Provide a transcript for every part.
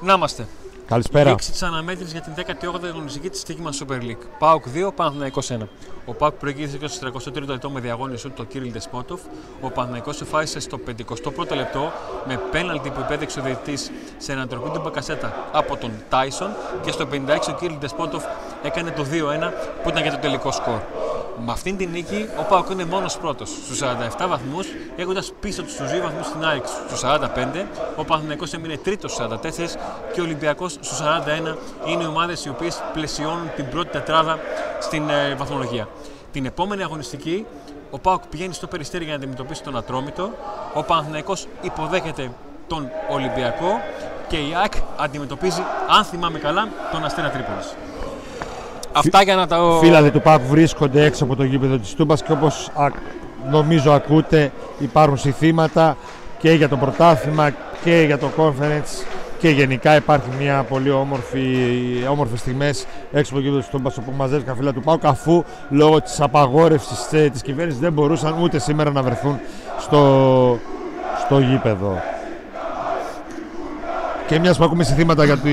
Να είμαστε. Καλησπέρα. Λήξη της αναμέτρησης για την 18η αγωνιστική της Στίγμα Super League. Πάοκ 2, Παναθηναϊκός 1. Ο Πάοκ προηγήθηκε στο 33ο λεπτό με διαγώνιο σου το Κύριλ Δεσπότοφ. Ο Παναθηναϊκός εφάισε στο 51ο λεπτό με πέναλτι που υπέδειξε ο διαιτητής σε ανατροπή του Μπακασέτα από τον Τάισον. Και στο 56 ο Κύριλ Δεσπότοφ έκανε το 2-1 που ήταν για το τελικό σκορ. Με αυτήν την νίκη ο Πάοκ είναι μόνος πρώτος στους 47 βαθμούς, έχοντας πίσω τους 2 βαθμούς στην ΑΕΚ στους 45. Ο Παναθηναϊκός έμεινε τρίτος στους 44 και ο Ολυμπιακός στους 41 είναι οι ομάδες οι οποίες πλαισιώνουν την πρώτη τετράδα στην ε, βαθμολογία. Την επόμενη αγωνιστική ο Πάοκ πηγαίνει στο περιστέρι για να αντιμετωπίσει τον Ατρόμητο. Ο Παναθηναϊκός υποδέχεται τον Ολυμπιακό και η ΑΕΚ αντιμετωπίζει, αν θυμάμαι καλά, τον Αστέρα Τρίπολης. Αυτά για να τα. Φίλαδοι του ΠΑΚ βρίσκονται έξω από το γήπεδο της Τούμπας και όπως α- νομίζω ακούτε υπάρχουν συθήματα και για το πρωτάθλημα και για το conference και γενικά υπάρχει μια πολύ όμορφη, όμορφες στιγμές έξω από το γήπεδο της Τούμπας όπου μαζεύτηκαν φίλα του ΠΑΚ αφού λόγω της απαγόρευσης ε, της κυβέρνησης δεν μπορούσαν ούτε σήμερα να βρεθούν στο, στο γήπεδο. Και μιας που ακούμε συθήματα για τη...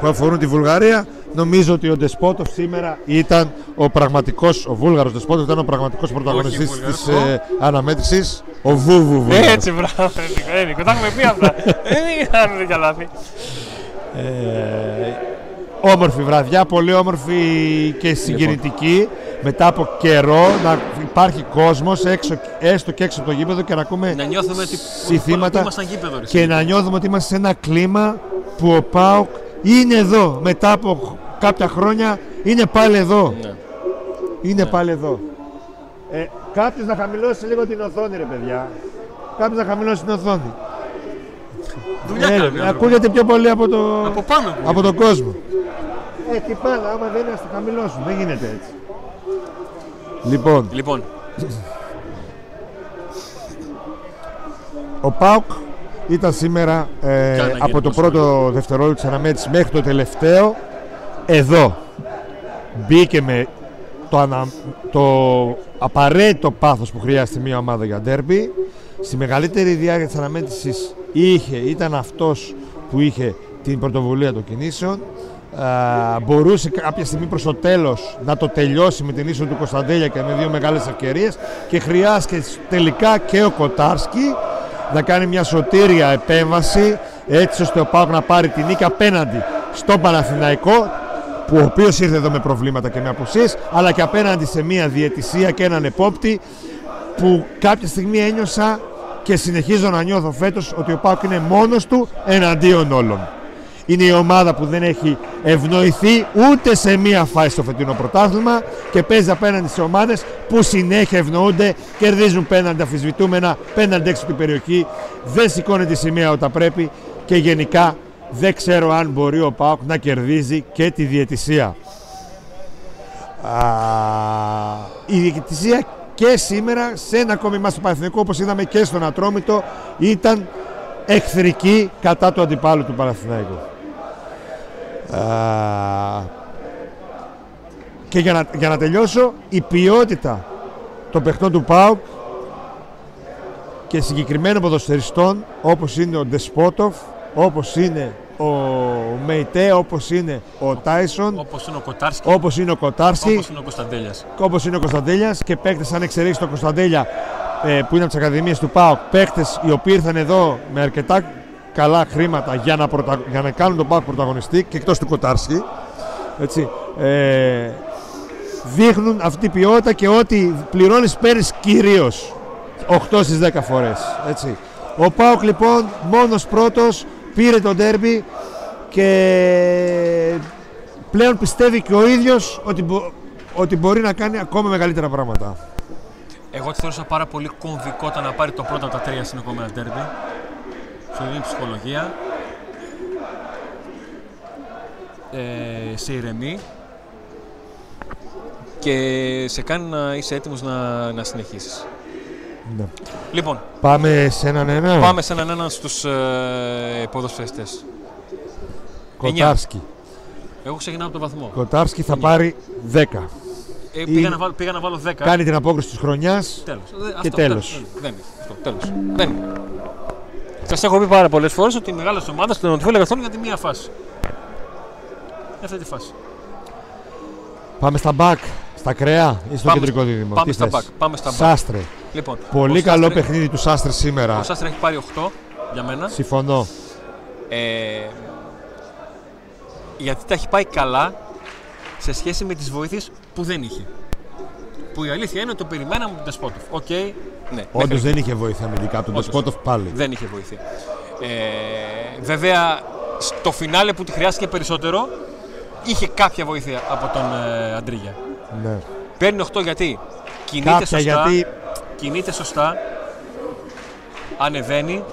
που αφορούν τη Βουλγαρία, νομίζω ότι ο Ντεσπότοφ σήμερα ήταν ο πραγματικός, ο Βούλγαρος Ντεσπότοφ ήταν ο πραγματικός πρωταγωνιστής Βούλγαρος, της ε, αναμέτρησης, ο Βούβου Βούλγαρος. Έτσι, μπράβο, ρε Νίκο. Τα έχουμε πει αυτά. Δεν ήταν τέτοια λάθη. Ε, όμορφη βραδιά, πολύ όμορφη και συγκινητική. Μετά από καιρό να υπάρχει κόσμος έξω, έστω και έξω από το γήπεδο και να ακούμε Να νιώθουμε ότι συθήματα ήμασταν γήπεδο. ρε, και να νιώθουμε ότι είμαστε σε ένα κλίμα που ο ΠΑΟΚ είναι εδώ. Μετά από κάποια χρόνια είναι πάλι εδώ. Ναι. Είναι πάλι εδώ. Ε, Κάποιος να χαμηλώσει λίγο την οθόνη, ρε παιδιά. Κάποιος να χαμηλώσει την οθόνη. Δουλειά Ε, ρε, κάνει. ο άνθρωπος. ακούγεται πιο πολύ από, το... Από πάνω. ακούγεται. από τον κόσμο. Ε, τι πάνε, άμα δεν είναι, ας το χαμηλώσουν. Δεν γίνεται έτσι. Λοιπόν, Λοιπόν, ο ΠΑΟΚ ήταν σήμερα ε, Κάνα από το γενικό πρώτο δευτερόλεπτο της αναμέτρησης μέχρι το τελευταίο εδώ. Μπήκε με το, ανα... το απαραίτητο πάθος που χρειάζεται μια ομάδα για ντέρμπι. Στη μεγαλύτερη διάρκεια της αναμέτρησης είχε, ήταν αυτός που είχε την πρωτοβουλία των κινήσεων. Α, μπορούσε κάποια στιγμή προς το τέλος να το τελειώσει με την ίσο του Κωνσταντέλια και με δύο μεγάλες ευκαιρίες και χρειάστηκε τελικά και ο Κοτάρσκι να κάνει μια σωτήρια επέμβαση έτσι ώστε ο Πάοκ να πάρει την νίκη απέναντι στον Παναθηναϊκό που ο οποίος ήρθε εδώ με προβλήματα και με απουσίες αλλά και απέναντι σε μια διαιτησία και έναν επόπτη που κάποια στιγμή ένιωσα και συνεχίζω να νιώθω φέτος ότι ο Πάοκ είναι μόνος του εναντίον όλων. Είναι η ομάδα που δεν έχει ευνοηθεί ούτε σε μία φάση στο φετινό πρωτάθλημα και παίζει απέναντι σε ομάδες που συνέχεια ευνοούνται, κερδίζουν πέναντι αφισβητούμενα, πέναντι έξω την περιοχή, δεν σηκώνει τη σημαία όταν πρέπει και γενικά δεν ξέρω αν μπορεί ο ΠΑΟΚ να κερδίζει και τη διαιτησία. Α, η διαιτησία και σήμερα σε ένα ακόμη μας στο Παναθηναϊκό όπως είδαμε και στον Ατρόμητο ήταν εχθρική κατά του αντιπάλου του Παναθηναϊκού. Α, και για να, για να τελειώσω, η ποιότητα των παιχτών του ΠΑΟΚ και συγκεκριμένων ποδοσφαιριστών όπως είναι ο Ντεσπότοφ, όπως είναι ο Μεϊτέ, όπως είναι ο Τάισον, όπως είναι ο Κοτάρσκι, όπως είναι ο Κοτάρσκι, όπως είναι ο Κωνσταντέλιας. όπως είναι ο Κωνσταντέλιας και παίκτες αν εξαιρέσεις τον Κωνσταντέλια ε, που είναι από τις Ακαδημίες του ΠΑΟΚ, παίκτες οι οποίοι ήρθαν εδώ με αρκετά καλά χρήματα για να, πρωτα... για να κάνουν τον ΠΑΟΚ πρωταγωνιστή και εκτός του Κοτάρσκι. Έτσι, ε, δείχνουν αυτή την ποιότητα και ότι πληρώνεις παίρνεις κυρίως 8 στις 10 φορές. Έτσι. Ο ΠΑΟΚ λοιπόν μόνος πρώτος πήρε το ντέρμπι και πλέον πιστεύει και ο ίδιος ότι, μπο- ότι μπορεί να κάνει ακόμα μεγαλύτερα πράγματα. Εγώ τη θεώρησα πάρα πολύ κομβικό το να πάρει το πρώτο από τα τρία συνεχόμενα τέρμπι. Σου δίνει ψυχολογία. Ε, σε ηρεμεί και σε κάνει να είσαι έτοιμος να, να συνεχίσεις. Ναι. Λοιπόν, Πάμε σε έναν ένα. πάμε σε έναν έναν στους ε, ποδοσφαιριστές. Κοτάρσκι. Εγώ ξεκινάω από τον βαθμό. Κοτάρσκι θα Εννιά. πάρει 10. Ε, πήγα, να βάλω, πήγα να βάλω 10. Κάνει την απόκριση της χρονιάς. Τέλος. Ε, Και αυτό, τέλος. Δεν είναι. Αυτό, τέλος. Δεν είναι. Σας έχω πει πάρα πολλές φορές ότι οι μεγάλες ομάδες στον Νοτιβόλιο καθόλου για τη μία φάση. Για αυτή τη φάση. Πάμε στα μπακ, στα άκρα ή στο Πάμε κεντρικό στα- δίδυμο. πάμε Τι στα θες; μπακ, πάμε στα μπακ. Σάστρε. Λοιπόν, Πολύ ο καλό Σάστρε- παιχνίδι του Σάστρε σήμερα. Ο Σάστρε έχει πάρει 8 για μένα. Συμφωνώ. Ε, γιατί τα έχει πάει καλά σε σχέση με τις βοήθειες που δεν είχε. Που η αλήθεια είναι ότι το περιμέναμε από τον Τεσπότοφ. Οκ, ναι, Όντως μέχρι- δεν είχε βοήθεια αμυντικά από τον Όντως. Ντεσπόντοφ πάλι. δεν είχε βοήθεια. Ε, βέβαια, στο φινάλε που τη χρειάστηκε περισσότερο, είχε κάποια βοήθεια από τον ε, Αντρίγια. Ναι. Παίρνει 8 γιατί; Κινείται Κάποια σωστά, γιατί κινείται σωστά, ανεβαίνει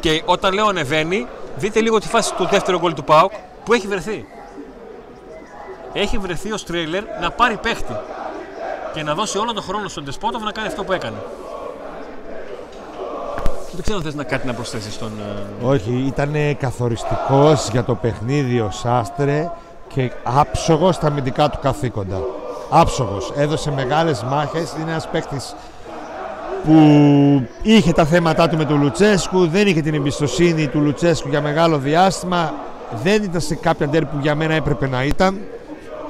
και όταν λέω ανεβαίνει, δείτε λίγο τη φάση του δεύτερου γκολ του ΠΑΟΚ που έχει βρεθεί. Έχει βρεθεί ο Στρέιλερ να πάρει παίχτη και να δώσει όλο τον χρόνο στον Τεσπότοβ να κάνει αυτό που έκανε. Δεν ξέρω αν θες να κάτι να προσθέσεις στον... ε, όχι, ήταν καθοριστικός για το παιχνίδι ο Σάστρε και άψογος στα αμυντικά του καθήκοντα. Άψογος. Έδωσε μεγάλες μάχες. Είναι ένας παίκτης που είχε τα θέματα του με τον Λουτσέσκου, δεν είχε την εμπιστοσύνη του Λουτσέσκου για μεγάλο διάστημα, δεν ήταν σε κάποια ντέρ που για μένα έπρεπε να ήταν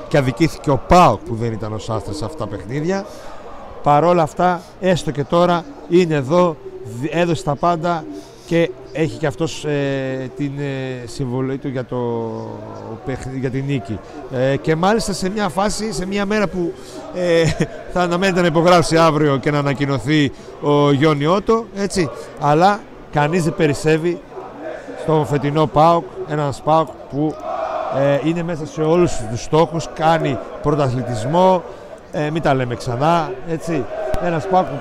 και αδικήθηκε ο Πάοκ που δεν ήταν ο Σάστρε σε αυτά τα παιχνίδια. Παρόλα αυτά, έστω και τώρα είναι εδώ, δι- έδωσε τα πάντα και έχει και αυτός ε, την ε, συμβολή του για, το, παιχνίδι- για την νίκη. Ε, και μάλιστα σε μια φάση, σε μια μέρα που ε, θα αναμένεται να υπογράψει αύριο και να ανακοινωθεί ο Γιόνι Ότο, έτσι, αλλά κανείς δεν περισσεύει στο φετινό ΠΑΟΚ, ένας ΠΑΟΚ που ε, είναι μέσα σε όλους τους στόχους, κάνει πρωταθλητισμό, ε, μην τα λέμε ξανά, έτσι. Ένας ΠΑΟΚ που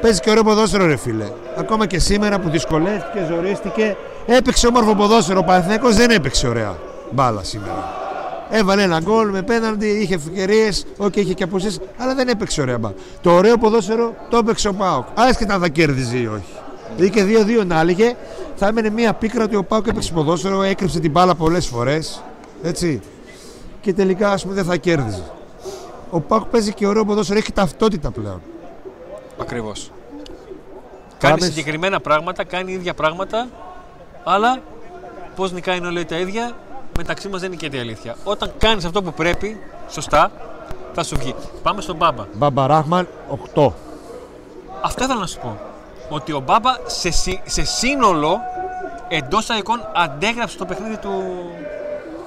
παίζει και ωραίο ποδόσφαιρο ρε φίλε. Ακόμα και σήμερα που δυσκολεύτηκε, ζορίστηκε, έπαιξε όμορφο ποδόσφαιρο. Ο Παναθηναϊκός δεν έπαιξε ωραία μπάλα σήμερα. Έβαλε ένα γκολ με πέναντι, είχε ευκαιρίες, ok, είχε και αποσύσει, αλλά δεν έπαιξε ωραία μπάλα. Το ωραίο ποδόσφαιρο το έπαιξε ο Πάοκ. Άσχετα αν θα κέρδιζε ή όχι. Δηλαδή και 2-2 να έλεγε, θα έμενε μία πίκρα ότι ο Πάοκ έπαιξε ποδόσφαιρο, έκρυψε την μπάλα πολλές φορές. Έτσι. Και τελικά ας πούμε δεν θα κέρδιζε. Ο Πάοκ παίζει και ωραίο ποδόσφαιρο, έχει ταυτότητα πλέον. Ακριβώς. Κάνει Πάμε σ- συγκεκριμένα πράγματα, κάνει ίδια πράγματα, αλλά πώς νικάει είναι όλα τα ίδια, μεταξύ μας δεν είναι και η αλήθεια. Όταν κάνεις αυτό που πρέπει, σωστά, θα σου βγει. Πάμε στον Μπάμπα. Μπαμπα Ράχμαν 8. Αυτό ήθελα να σου πω. Ότι ο Μπάμπα σε, συ- σε σύνολο εντός εικόν αντέγραψε το παιχνίδι του,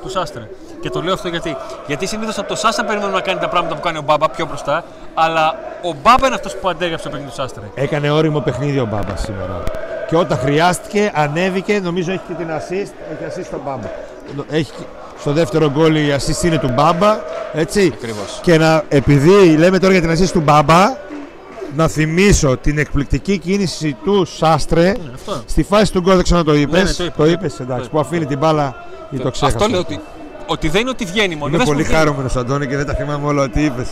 του Σάστρε. Και το λέω αυτό γιατί. Γιατί συνήθως από το Σάστρε περιμένουμε να κάνει τα πράγματα που κάνει ο Μπάμπα πιο μπροστά. Αλλά ο Μπάμπα είναι αυτός που αντέγραψε το παιχνίδι του Σάστρε. Έκανε όριμο παιχνίδι ο Μπάμπα σήμερα. Και όταν χρειάστηκε, ανέβηκε, νομίζω έχει και την assist. Έχει assist στον Μπάμπα. Έχει και- στο δεύτερο γκολ η assist είναι του Μπάμπα. Έτσι. Ακριβώς. Και να, επειδή λέμε τώρα για την assist του Μπάμπα, να θυμίσω την εκπληκτική κίνηση του Σάστρε Ναι, αυτό. στη φάση του γκολ. Δεν ξέρω αν το είπε. Ναι, ναι, το είπα, το το είπες, είπα. εντάξει. Το Που αφήνει την μπάλα ή το ξέχασε. αυτό λέω ότι, ότι δεν είναι ότι βγαίνει μόνο. Είμαι Δες πολύ που βγαίνει. χαρούμενο, Αντώνη, και δεν τα θυμάμαι όλα ότι είπες.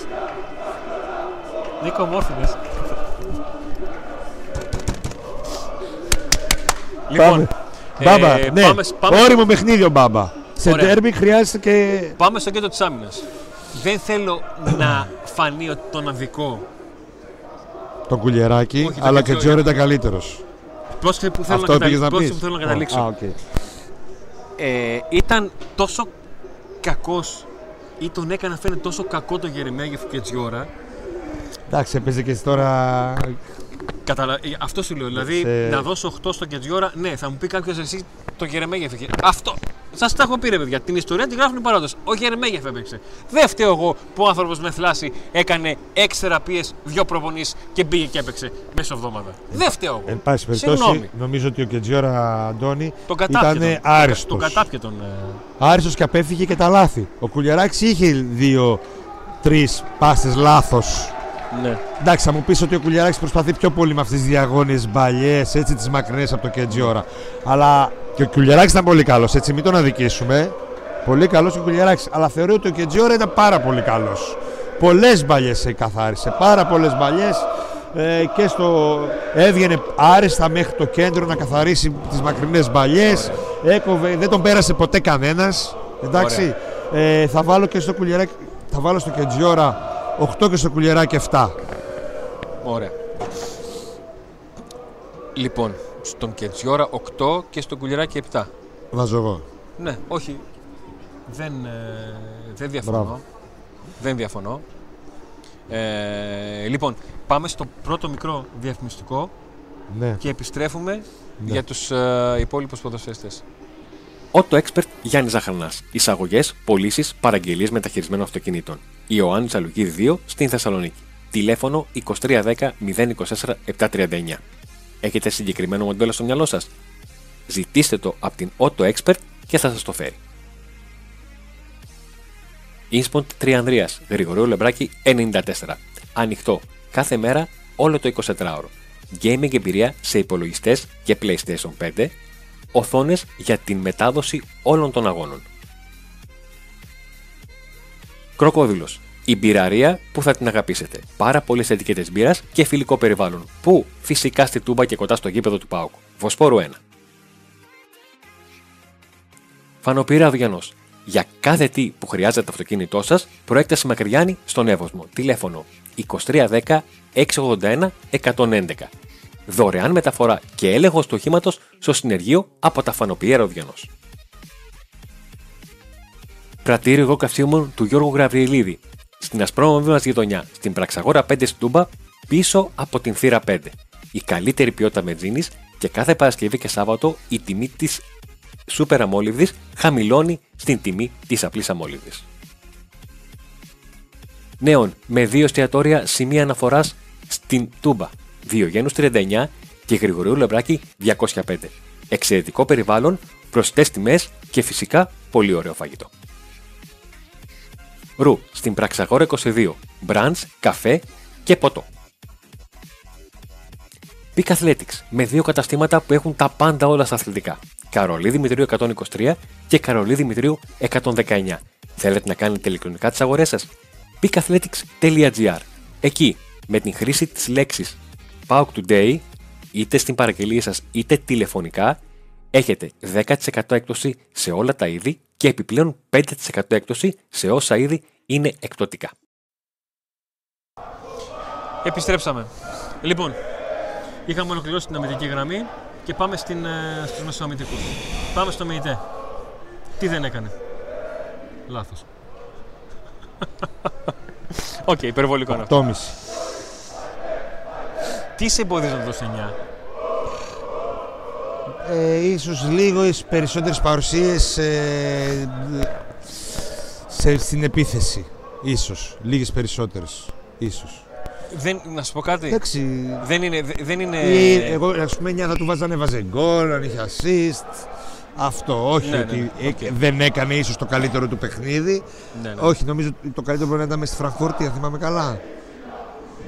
Νίκο Μόρφινες. Λοιπόν, Μπάμπα, ε, ναι. πάμε, πάμε, Όριμο παιχνίδι ο Μπάμπα. Σε Ωραία. τέρμι χρειάζεται και. πάμε στο κέντρο της άμυνας. Δεν θέλω να φανεί ότι τον αδικό. Το κουλιεράκι, Όχι, το αλλά και τέτοιο, Τζόρι για- ήταν καλύτερος. Πρόσεχε που θέλω Αυτό να, πήγες καταλήξω. να πρόσεχε πεις. που θέλω να καταλήξω. Α, οκ. ε, ήταν τόσο κακός ή τον έκανε να φαίνεται τόσο κακό το Γερεμέγεφ και Τζιόρα. Εντάξει, έπαιζε και εσύ τώρα. Καταλα... ε, Αυτό σου λέω. Δηλαδή Σε- να δώσω 8 στο Κετζιόρα, ναι, θα μου πει κάποιος εσύ το Γερεμέγεφ. είχε. Αυτό. Σας τα έχω πει, ρε παιδιά. Την ιστορία την γράφουν οι παρόντες. Ο Γερεμέγεφ έπαιξε. Δεν φταίω εγώ που ο άνθρωπος με θλάση έκανε 6 θεραπείε, 2 προπονείς και μπήκε και έπαιξε μέσα εβδομάδα. Δεν φταίω εγώ. Εν πάση περιπτώσει, Συγγνώμη. νομίζω ότι ο Κετζιόρα Αντώνη Τον κατάπιε. ήταν άριστο. Τον κατάπιε τον. Ε, Άριστος και απέφυγε και τα λάθη. Ο Κουλιαράκης είχε δύο-τρει πάστε λάθος. Ναι. Εντάξει, θα μου πεις ότι ο Κουλιαράκης προσπαθεί πιο πολύ με αυτές τις διαγώνιε μπαλιές, έτσι τις μακρινέ από το Κετζιόρα. Αλλά και ο Κουλιαράκης ήταν πολύ καλός, έτσι μην τον αδικήσουμε. Πολύ καλός ο Κουλιαράκης. Αλλά θεωρώ ότι ο Κετζιόρα ήταν πάρα πολύ καλός. Πολλές μπαλιές καθάρισε. Πάρα πολλές μπαλιές. Ε, και στο έβγαινε άριστα μέχρι το κέντρο να καθαρίσει τις μακρινές μπαλιές έκοβε, δεν τον πέρασε ποτέ κανένας εντάξει ε, θα βάλω και στο κουλιεράκι θα βάλω στο Κεντζιόρα 8 και στο κουλιεράκι 7 Ωραία. Λοιπόν, στον Κετζιόρα 8 και στον Κουλιράκι 7. Βάζω εγώ. Ναι, όχι. Δεν, ε, δεν διαφωνώ. Μπράβο. Δεν διαφωνώ. Ε, λοιπόν, πάμε στο πρώτο μικρό διαφημιστικό Ναι. και επιστρέφουμε Ναι. για τους ε, υπόλοιπους ποδοσφαιριστές. Auto Expert Γιάννης Ζαχαρνάς. Εισαγωγές, πωλήσεις, παραγγελίες μεταχειρισμένων αυτοκινήτων. Ιωάννη Αλουγή 2 στην Θεσσαλονίκη. Τηλέφωνο 2310 024 739. Έχετε συγκεκριμένο μοντέλο στο μυαλό σας; Ζητήστε το από την Auto Expert και θα σας το φέρει. Ινσποντ 3 Ανδρείας, Γρηγορίου Λεμπράκη 94. Ανοιχτό κάθε μέρα όλο το 24ωρο. Gaming εμπειρία σε υπολογιστές και PlayStation 5. Οθόνες για την μετάδοση όλων των αγώνων. Κροκόδηλος. Η μπειραρία που θα την αγαπήσετε. Πάρα πολλές ετικέτες μπύρας και φιλικό περιβάλλον. Που φυσικά στη Τούμπα και κοντά στο γήπεδο του Πάουκ. Βοσπόρου 1. Φανοπύρα Αυγιανός. Για κάθε τι που χρειάζεται το αυτοκίνητό σας, προέκταση Μακριάνη στον Εύωσμο. Τηλέφωνο 2310 681 111. Δωρεάν μεταφορά και έλεγχος του οχήματος στο συνεργείο από τα Φανοπιέρα Αυγιανό. Πρατήριο εγώ καυσίμων του Γιώργου Γραβριελίδη. Στην ασπρόμαυρη μας γειτονιά, στην Πραξαγόρα 5 στην Τούμπα, πίσω από την θύρα 5. Η καλύτερη ποιότητα βενζίνη και κάθε Παρασκευή και Σάββατο η τιμή της σούπερ αμόλυβδη χαμηλώνει στην τιμή της απλής αμόλυβδης. Νέων με δύο εστιατόρια σημεία αναφοράς στην Τούμπα. Διογένους 39 και Γρηγορίου Λεμπράκη 205. Εξαιρετικό περιβάλλον, προσιτές τιμές και φυσικά πολύ ωραίο φαγητό. Ρου στην Πραξαγόρα 22. Μπραντς, καφέ και ποτό. Peak Athletics με δύο καταστήματα που έχουν τα πάντα όλα στα αθλητικά. Καρολί Δημητρίου 123 και Καρολί Δημητρίου 119. Θέλετε να κάνετε ηλεκτρονικά τις αγορές σας; peakathletics.gr Εκεί, με την χρήση της λέξης PAOK Today, είτε στην παραγγελία σας είτε τηλεφωνικά, έχετε 10% έκπτωση σε όλα τα είδη και επιπλέον 5% έκπτωση σε όσα είδη είναι εκπτωτικά. Επιστρέψαμε. Λοιπόν, είχαμε ολοκληρώσει την αμυντική γραμμή και πάμε στην, ε, στους μεσοαμυντικούς. Πάμε στο Μεϊτέ. Τι δεν έκανε; Λάθος. Οκ, υπερβολικό είναι αυτό. 8,5. Τι σε εμποδίζει να δώσει 9. Ε, ίσως λίγο οι περισσότερες παρουσίες ε, σε, στην επίθεση. Ίσως. Λίγες περισσότερες. Ίσως. Δεν, να σου πω κάτι. Εντάξει. Δεν είναι. δε- Δεν είναι... Ή, εγώ ας πούμε 9 θα του βάζανε βάζε γκολ, αν είχε assist. Αυτό, όχι Ναι, ναι, ότι ναι, ε, οκ. δεν έκανε ίσως το καλύτερο του παιχνίδι. Ναι, ναι. Όχι, νομίζω ότι το καλύτερο μπορεί να ήταν με τη Φρανκφούρτη, αν θυμάμαι καλά.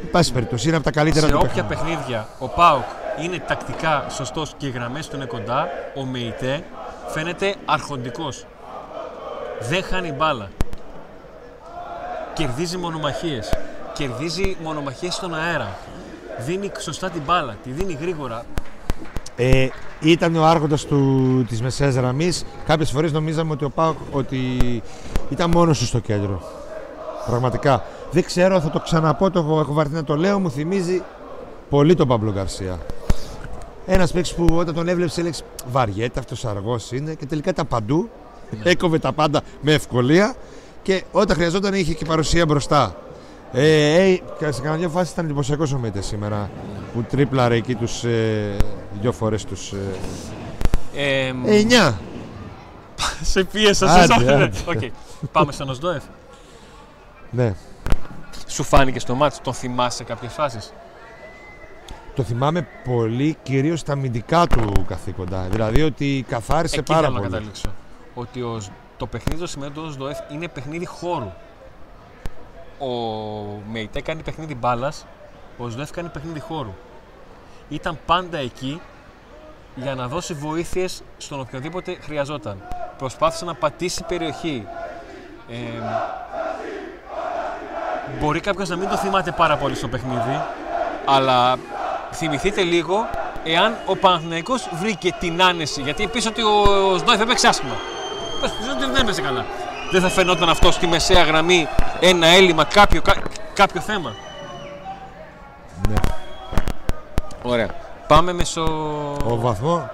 Εν πάση περιπτώσει, είναι από τα καλύτερα σε του όποια παιχνίδια. παιχνίδια ο Πάουκ είναι τακτικά σωστός και οι γραμμές του είναι κοντά, ο ΜΕΙΤΕ φαίνεται αρχοντικός. Δεν χάνει μπάλα. Κερδίζει μονομαχίες. Κερδίζει μονομαχίες στον αέρα. Δίνει σωστά την μπάλα, τη δίνει γρήγορα. Ε, ήταν ο άρχοντας του, της μεσαίας γραμμής. Κάποιες φορές νομίζαμε ότι ο Πάοκ ότι ήταν μόνος του στο κέντρο. Πραγματικά. Δεν ξέρω, θα το ξαναπώ, το έχω, έχω βαρθεί να το λέω, μου θυμίζει πολύ τον Παμπλο Γκαρσία. Ένας παίκτης που όταν τον έβλεψε έλεγε Βαριέται, αυτός αργός είναι και τελικά ήταν παντού. Έκοβε τα πάντα με ευκολία και όταν χρειαζόταν είχε και παρουσία μπροστά. Ε, ε, και σε κανένα δύο φάσεις ήταν εντυπωσιακός ο Μέτε σήμερα που τρίπλαρε εκεί τους ε, δύο φορές τους. Ε, Ε, ε, εννιά. σε πίεσα, Άντε, σε σώθηνε. άντε. Οκ. Πάμε στον Οσδόεφ. Ναι. Σου φάνηκε στο μάτς, τον θυμάσαι σε κάποιες φάσεις; Το θυμάμαι πολύ κυρίως στα αμυντικά του καθήκοντα. Δηλαδή ότι καθάρισε Εκεί πάρα θέλω να πολύ. καταλήξω. Ότι ο, το παιχνίδι το σημαίνει του ΔΟΕΦ είναι παιχνίδι χώρου. Ο ΜΕΙΤΕ κάνει παιχνίδι μπάλας, ο ΣΔΟΕΦ κάνει παιχνίδι χώρου. Ήταν πάντα εκεί για να δώσει βοήθειες στον οποιοδήποτε χρειαζόταν. Προσπάθησε να πατήσει περιοχή. Ε, μπορεί κάποιος να μην το θυμάται πάρα πολύ στο παιχνίδι, αλλά θυμηθείτε λίγο εάν ο Παναθηναϊκός βρήκε την άνεση. Γιατί πίσω ότι ο Σντόιφ έπαιξε άσχημα. Πες ότι δεν έπαιξε καλά. Δεν θα φαινόταν αυτός στη μεσαία γραμμή ένα έλλειμμα, κάποιο, κά- κάποιο θέμα. Ναι. Ωραία. Πάμε μεσο. Ο βαθμό.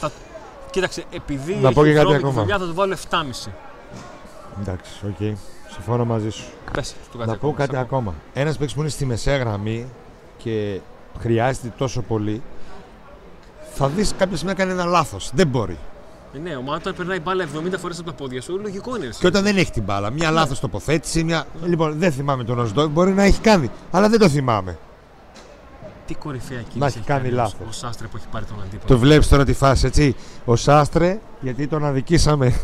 Θα... Κοίταξε, επειδή Να πω έχει και κάτι βρώμικη ακόμα. δουλειά θα του βάλω 7,5. Εντάξει, οκ. Συμφωνώ μαζί σου. Πες του Να πω κάτι ακόμα. Ένας παίκτης που είναι στη μεσαία γραμμή και χρειάζεται τόσο πολύ, θα δεις κάποια στιγμή να κάνει ένα λάθος. Δεν μπορεί. Ε, ναι, ο Μάτο περνάει μπάλα 70 φορές από τα πόδια σου. Λογικό είναι. εσύ. Και όταν δεν έχει την μπάλα, μια λάθος τοποθέτηση, μια. Λοιπόν, δεν θυμάμαι τον Οσδόη, μπορεί να έχει κάνει, αλλά δεν το θυμάμαι. Τι κορυφαία κίνηση Να έχει κάνει ο- λάθος. Ο Σάστρε που έχει πάρει τον αντίπαλο. Το βλέπεις τώρα τη φάση, έτσι. Ο Σάστρε, γιατί τον αδικήσαμε.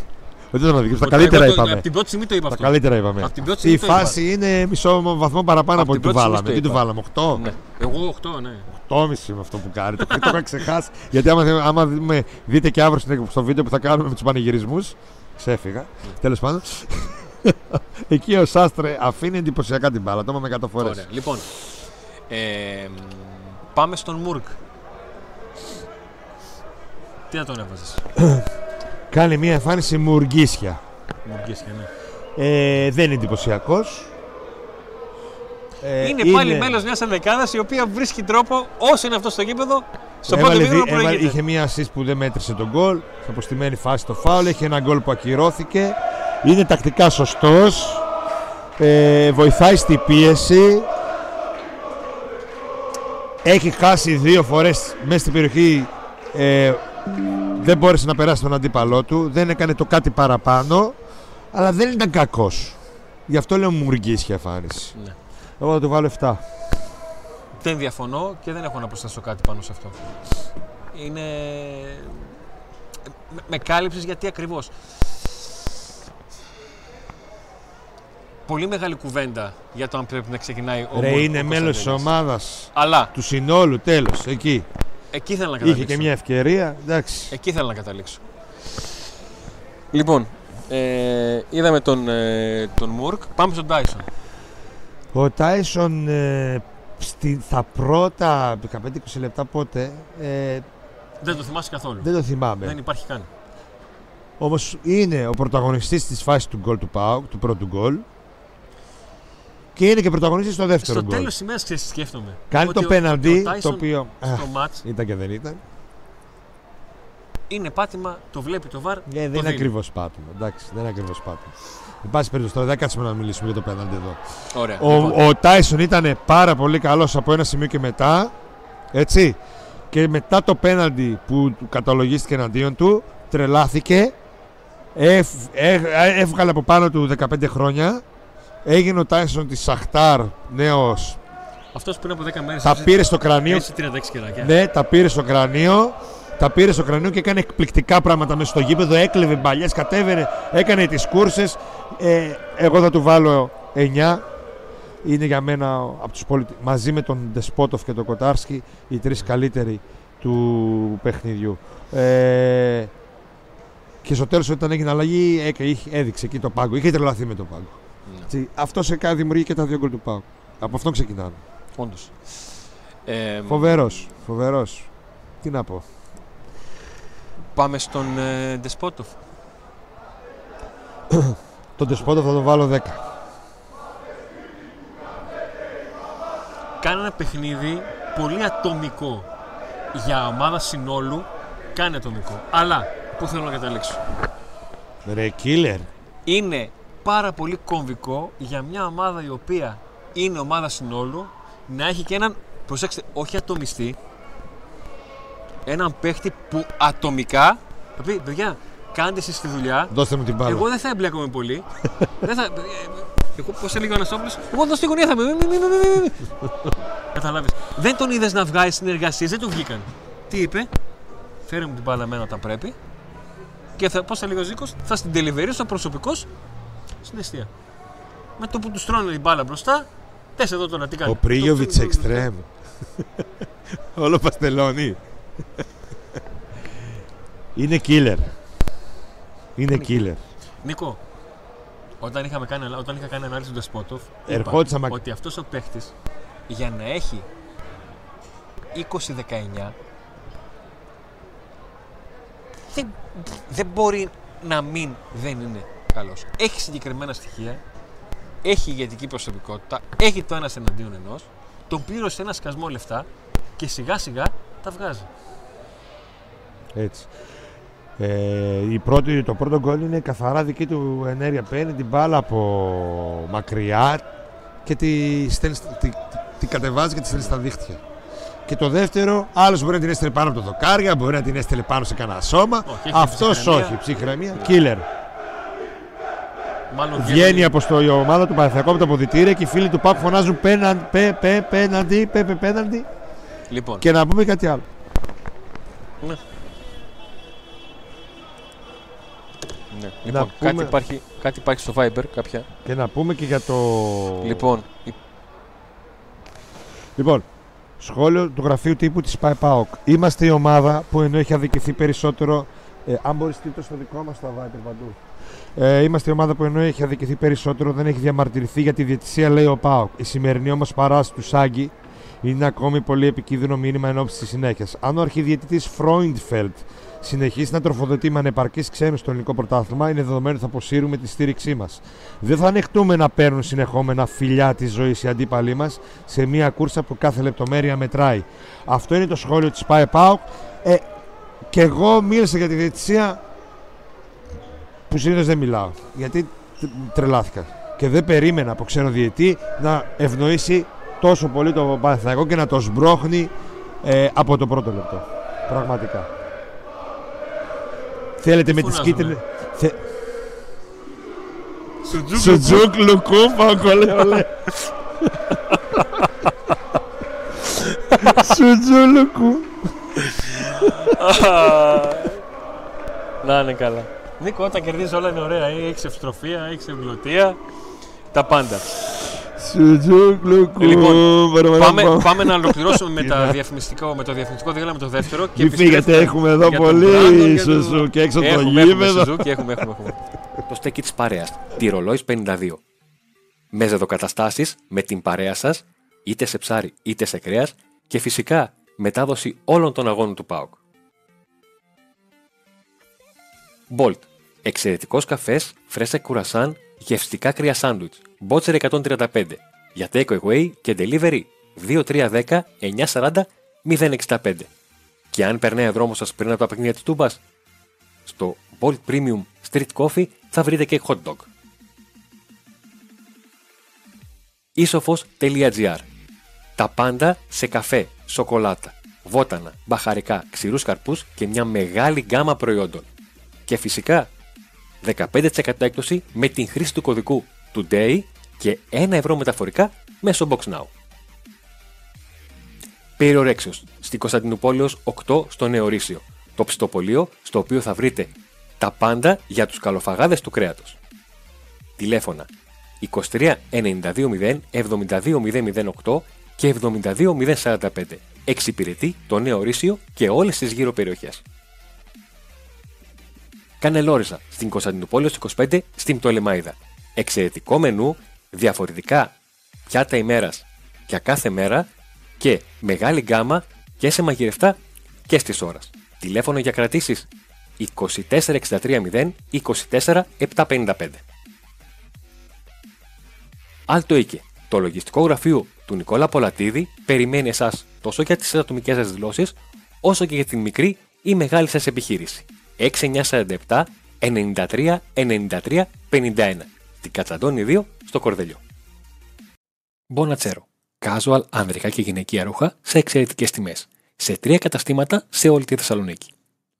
Όχι τον αδικήσαμε, τα Εγώ καλύτερα το- είπαμε. Από την πρώτη στιγμή το είπα Τα αυτό. καλύτερα είπαμε. Απ' την πρώτη Η στιγμή το είπα. φάση είναι μισό βαθμό παραπάνω Απ' από την ό,τι του πρώτη στιγμή βάλαμε. το Τι του είπα. βάλαμε, 8. Ναι. Εγώ 8, ναι. 8,5 με αυτό που κάνει. το, το είχα ξεχάσει. Γιατί άμα, άμα δούμε, δείτε και αύριο στην- στο βίντεο που θα κάνουμε με τους πανηγυρισμούς. Ξέφυγα. Τέλος πάντων. Εκεί ο Σάστρε αφήνει εντυπωσιακά την μπάλα. Το είπαμε 100 φορές. Ωραία. Λοιπόν, ε, μ, πάμε στον Μουρκ. Τι θα τον έβαζες; Κάνει μια εμφάνιση μουργίσια. Μουργκίσια, ναι. Ε, δεν είναι εντυπωσιακός. Ε, είναι, πάλι μέλος μιας ενδεκάδα η οποία βρίσκει τρόπο όσο είναι αυτό στο γήπεδο. Στο πρώτο Έβαλε, μήνυμα δι- έβαλε- προηγείται. είχε μία assist που δεν μέτρησε τον γκολ. Σε αποστημένη φάση το φάουλ. Έχει ένα γκολ που ακυρώθηκε. Είναι τακτικά σωστός. Ε, βοηθάει στη πίεση. Έχει χάσει δύο φορές μέσα στην περιοχή. Ε, δεν μπόρεσε να περάσει τον αντίπαλό του. Δεν έκανε το κάτι παραπάνω. Αλλά δεν ήταν κακός. Γι' αυτό λέω μουργίσια εμφάνιση. Ναι. Εγώ θα του βάλω 7. Δεν διαφωνώ και δεν έχω να προσθέσω κάτι πάνω σε αυτό. Είναι. Με, με κάλυψες γιατί ακριβώς. Πολύ μεγάλη κουβέντα για το αν πρέπει να ξεκινάει ο Ρε, Μουρκ είναι ο μέλος της Κωνσταντέλης. ομάδας Αλλά του συνόλου τέλος εκεί. Εκεί ήθελα να καταλήξω. Είχε και μια ευκαιρία. Εντάξει. Εκεί ήθελα να καταλήξω. Λοιπόν, ε, είδαμε τον, ε, τον Μουρκ. Πάμε στον Τάισον. Ο Τάισον ε, στη, στα πρώτα 15-20 λεπτά πότε ε, Δεν το θυμάσαι καθόλου. δεν το θυμάμαι. Δεν υπάρχει καν. Όμως είναι ο πρωταγωνιστής της φάσης του γκολ του ΠΑΟΚ, του πρώτου γκολ. Και είναι και πρωταγωνιστής στο δεύτερο Στο γκολ. τέλος τη ημέρα ξέρεις τι σκέφτομαι. Κάνει Ότι το ο- πέναντι, ότι ο το Tyson οποίο α, Στο μάτς ήταν και δεν ήταν. είναι πάτημα, το βλέπει το βαρ. Ε, δεν το είναι δίνει. ακριβώς πάτημα. Εντάξει, δεν είναι ακριβώς πάτημα. Εν πάση περιπτώσει, τώρα δεν κάτσουμε να μιλήσουμε για το πέναντι εδώ. Ωραία. λοιπόν, Ο, ο Τάισον ήταν πάρα πολύ καλός από ένα σημείο και μετά. Έτσι. Και μετά το πέναντι που του καταλογίστηκε εναντίον του, τρελάθηκε. Εφ, ε- ε- έβγαλε από πάνω του 15 χρόνια. Έγινε ο Τάισον της Σαχτάρ, νέος. αυτός πριν από 10 μέρες. Τα πήρε στο κρανίο. Έτσι 36 κιλάκια. Ναι, τα πήρε στο κρανίο. Τα πήρε στο κρανίο και έκανε εκπληκτικά πράγματα μέσα στο γήπεδο. Έκλεβε μπαλιές, κατέβαινε, έκανε τις κούρσες. Ε, εγώ θα του βάλω 9. Είναι για μένα από τους πολυ... μαζί με τον Ντεσπότοφ και τον Κοτάρσκι οι τρεις καλύτεροι του παιχνιδιού. Ε, και στο τέλος όταν έγινε αλλαγή έκα- είχε- έδειξε εκεί το πάγκο. Είχε τρελαθεί με το πάγκο. Ναι. Έτσι, Αυτό σε κάνει δημιουργεί και τα δύο γκολ του πάγκου. Από αυτό ξεκινάνε. Όντως. Ε, Φοβερός, φοβερός. Τι να πω. Πάμε στον ε, Ντεσπότοφ. Τον Τεσπότο θα τον βάλω 10. Κάνει ένα παιχνίδι πολύ ατομικό. Για ομάδα συνόλου κάνει ατομικό. Αλλά που θέλω να καταλήξω; Ρε killer. Είναι πάρα πολύ κομβικό για μια ομάδα η οποία είναι ομάδα συνόλου να έχει και έναν, προσέξτε, όχι ατομιστή, έναν παίχτη που ατομικά θα πει, παιδιά, κάντε εσείς τη δουλειά, Δώστε μου την μπάλα. εγώ δεν θα εμπλέκομαι πολύ. δεν θα, ε, εγώ πώς έλεγε ο Αναστόπουλος, εγώ εδώ στη γωνία θα είμαι. μη, μη, μη, μη, μη, μη. Καταλάβεις. Δεν τον είδες να βγάζει συνεργασίες, δεν του βγήκαν. Τι είπε, φέρε μου την μπάλα εμένα όταν πρέπει και θα, πώς θα λέει ο Ζήκος, θα στην delivery, στο προσωπικός, στην αιστεία. Με το που τους τρώνε την μπάλα μπροστά, τες εδώ τώρα τι κάνει. Ο Πρίγιοβιτς Το- το- εξτρέμ. Όλο παστελώνει. Είναι killer. Είναι killer. Νίκο, όταν, είχαμε κάνει, όταν είχα κάνει ανάλυση του Ντεσπότοφ, Ερχόντουσα μα- ότι αυτός ο παίχτης για να έχει 20-19 δεν, δεν μπορεί να μην δεν είναι καλός. Έχει συγκεκριμένα στοιχεία, έχει ηγετική προσωπικότητα, έχει το ένας εναντίον ενός, τον πλήρωσε ένα σκασμό λεφτά και σιγά σιγά τα βγάζει. Έτσι. Ε, η πρώτη, το πρώτο γκολ είναι καθαρά δική του ενέργεια. Παίρνει την μπάλα από μακριά και τη, στέλνει, τη, τη, τη κατεβάζει και τη στέλνει στα δίχτυα. Και το δεύτερο, άλλος μπορεί να την έστελνε πάνω από το δοκάρια, μπορεί να την έστελνε πάνω σε κανένα σώμα. Όχι, έχει Αυτός ψυχραιμία. όχι, ψυχραιμία. Killer. Μάλλον Βγαίνει από στο, η ομάδα του Παναθηναϊκού από τα αποδητήρια και οι φίλοι του Πάκου φωνάζουν πέναντι, πέ, πέ, πέναντι, πέ, πέ, πέναντι. Λοιπόν, Και να πούμε κάτι άλλο. Ναι. Ναι. Λοιπόν, πούμε- κάτι, υπάρχει, κάτι υπάρχει στο Viber, κάποια. Και να πούμε και για το. Λοιπόν, η- Λοιπόν, σχόλιο του γραφείου τύπου της ΠΑΕ ΠΑΟΚ. Είμαστε η ομάδα που ενώ έχει αδικηθεί περισσότερο. Ε, αν μπορείς τίτλο στο δικό μας το Viper παντού. Ε, είμαστε η ομάδα που ενώ έχει αδικηθεί περισσότερο δεν έχει διαμαρτυρηθεί για τη διαιτησία, λέει ο ΠΑΟΚ. Η σημερινή όμως παράσταση του Σάγκη είναι ακόμη πολύ επικίνδυνο μήνυμα εν ώψη της συνέχειας. Αν ο αρχιδιαιτητής Φρόιντφελτ συνεχίσει να τροφοδοτεί με ανεπαρκείς ξένους στο ελληνικό πρωτάθλημα, είναι δεδομένο ότι θα αποσύρουμε τη στήριξή μας. Δεν θα ανεχτούμε να παίρνουν συνεχόμενα φιλιά τη ζωή οι αντίπαλοι μας σε μια κούρσα που κάθε λεπτομέρεια μετράει. Αυτό είναι το σχόλιο της ΠΑΕ ΠΑΟΚ. Ε, και εγώ μίλησα για τη διαιτησία που συνήθως δεν μιλάω. Γιατί τ- τρελάθηκα. Και δεν περίμενα από ξένο διαιτή να ευνοήσει τόσο πολύ το Παναθηναϊκό και να το σμπρώχνει ε, από το πρώτο λεπτό. Πραγματικά. Θέλετε με τις φωνάζουμε; κίτρινες... Θε... Σουτζούκ Λουκούφα, κολέ, ολέ. Σουτζού Λουκού. να είναι καλά. Νίκο, όταν κερδίζει όλα είναι ωραία. Έχει ευστροφία, έχει ευγλωτία. Τα πάντα. Σουτζούκ Λουκού. Λοιπόν, πάμε, πάμε να ολοκληρώσουμε με, τα διαφημιστικό, με το διαφημιστικό διάλειμμα το δεύτερο. Και Μην φύγετε, επιστρέφουμε έχουμε εδώ για τον πολύ Brandon, για τον- Σουζούκι έξω από το Έχουμε, έχουμε γήπεδο. Suzuki, έχουμε, έχουμε, έχουμε. Το στέκι της παρέας, τη Ρολόης 52. Με ζεδοκαταστάσεις με την παρέα σας, είτε σε ψάρι είτε σε κρέας και φυσικά μετάδοση όλων των αγώνων του ΠΑΟΚ. Bolt. Εξαιρετικός καφές, φρέσα κουρασάν, γευστικά κρύα σάντουιτς. Μπότσερ 135. Για take away και delivery 2310 940 065. Και αν περνάει ο δρόμος σας πριν από τα παιχνίδια της Τούμπας, στο Bolt Premium Street Coffee θα βρείτε και hot dog. Isofos.gr Τα πάντα σε καφέ, σοκολάτα, βότανα, μπαχαρικά, ξηρούς καρπούς και μια μεγάλη γκάμα προϊόντων. Και φυσικά 15% έκπτωση με την χρήση του κωδικού TODAY και 1 ευρώ μεταφορικά μέσω BoxNow. Περιορέξεως, στην Κωνσταντινούπολεως 8 στο Νεορίσιο, το ψητοπολείο στο οποίο θα βρείτε τα πάντα για τους καλοφαγάδες του κρέατος. Τηλέφωνα 23 92 0 72008 και 72 045. Εξυπηρετεί το νέο ορίσιο και όλες τις γύρω περιοχές. Κανελόριζα στην Κωνσταντινούπολη 25 στην Πτολεμαίδα. Εξαιρετικό μενού, διαφορετικά πιάτα ημέρας για κάθε μέρα και μεγάλη γκάμα και σε μαγειρευτά και στις ώρας. Τηλέφωνο για κρατήσεις 24630 24755. Άλτο Οίκε. Το λογιστικό γραφείο του Νικόλα Πολατίδη περιμένει εσάς τόσο για τις ατομικές σας δηλώσεις, όσο και για την μικρή ή μεγάλη σας επιχείρηση. 6947 93 93 51. Την Κατσαντώνη 2 στο Κορδελιό. Μπονατσέρο. Casual ανδρικά και γυναικεία ρούχα σε εξαιρετικές τιμές. Σε τρία καταστήματα σε όλη τη Θεσσαλονίκη.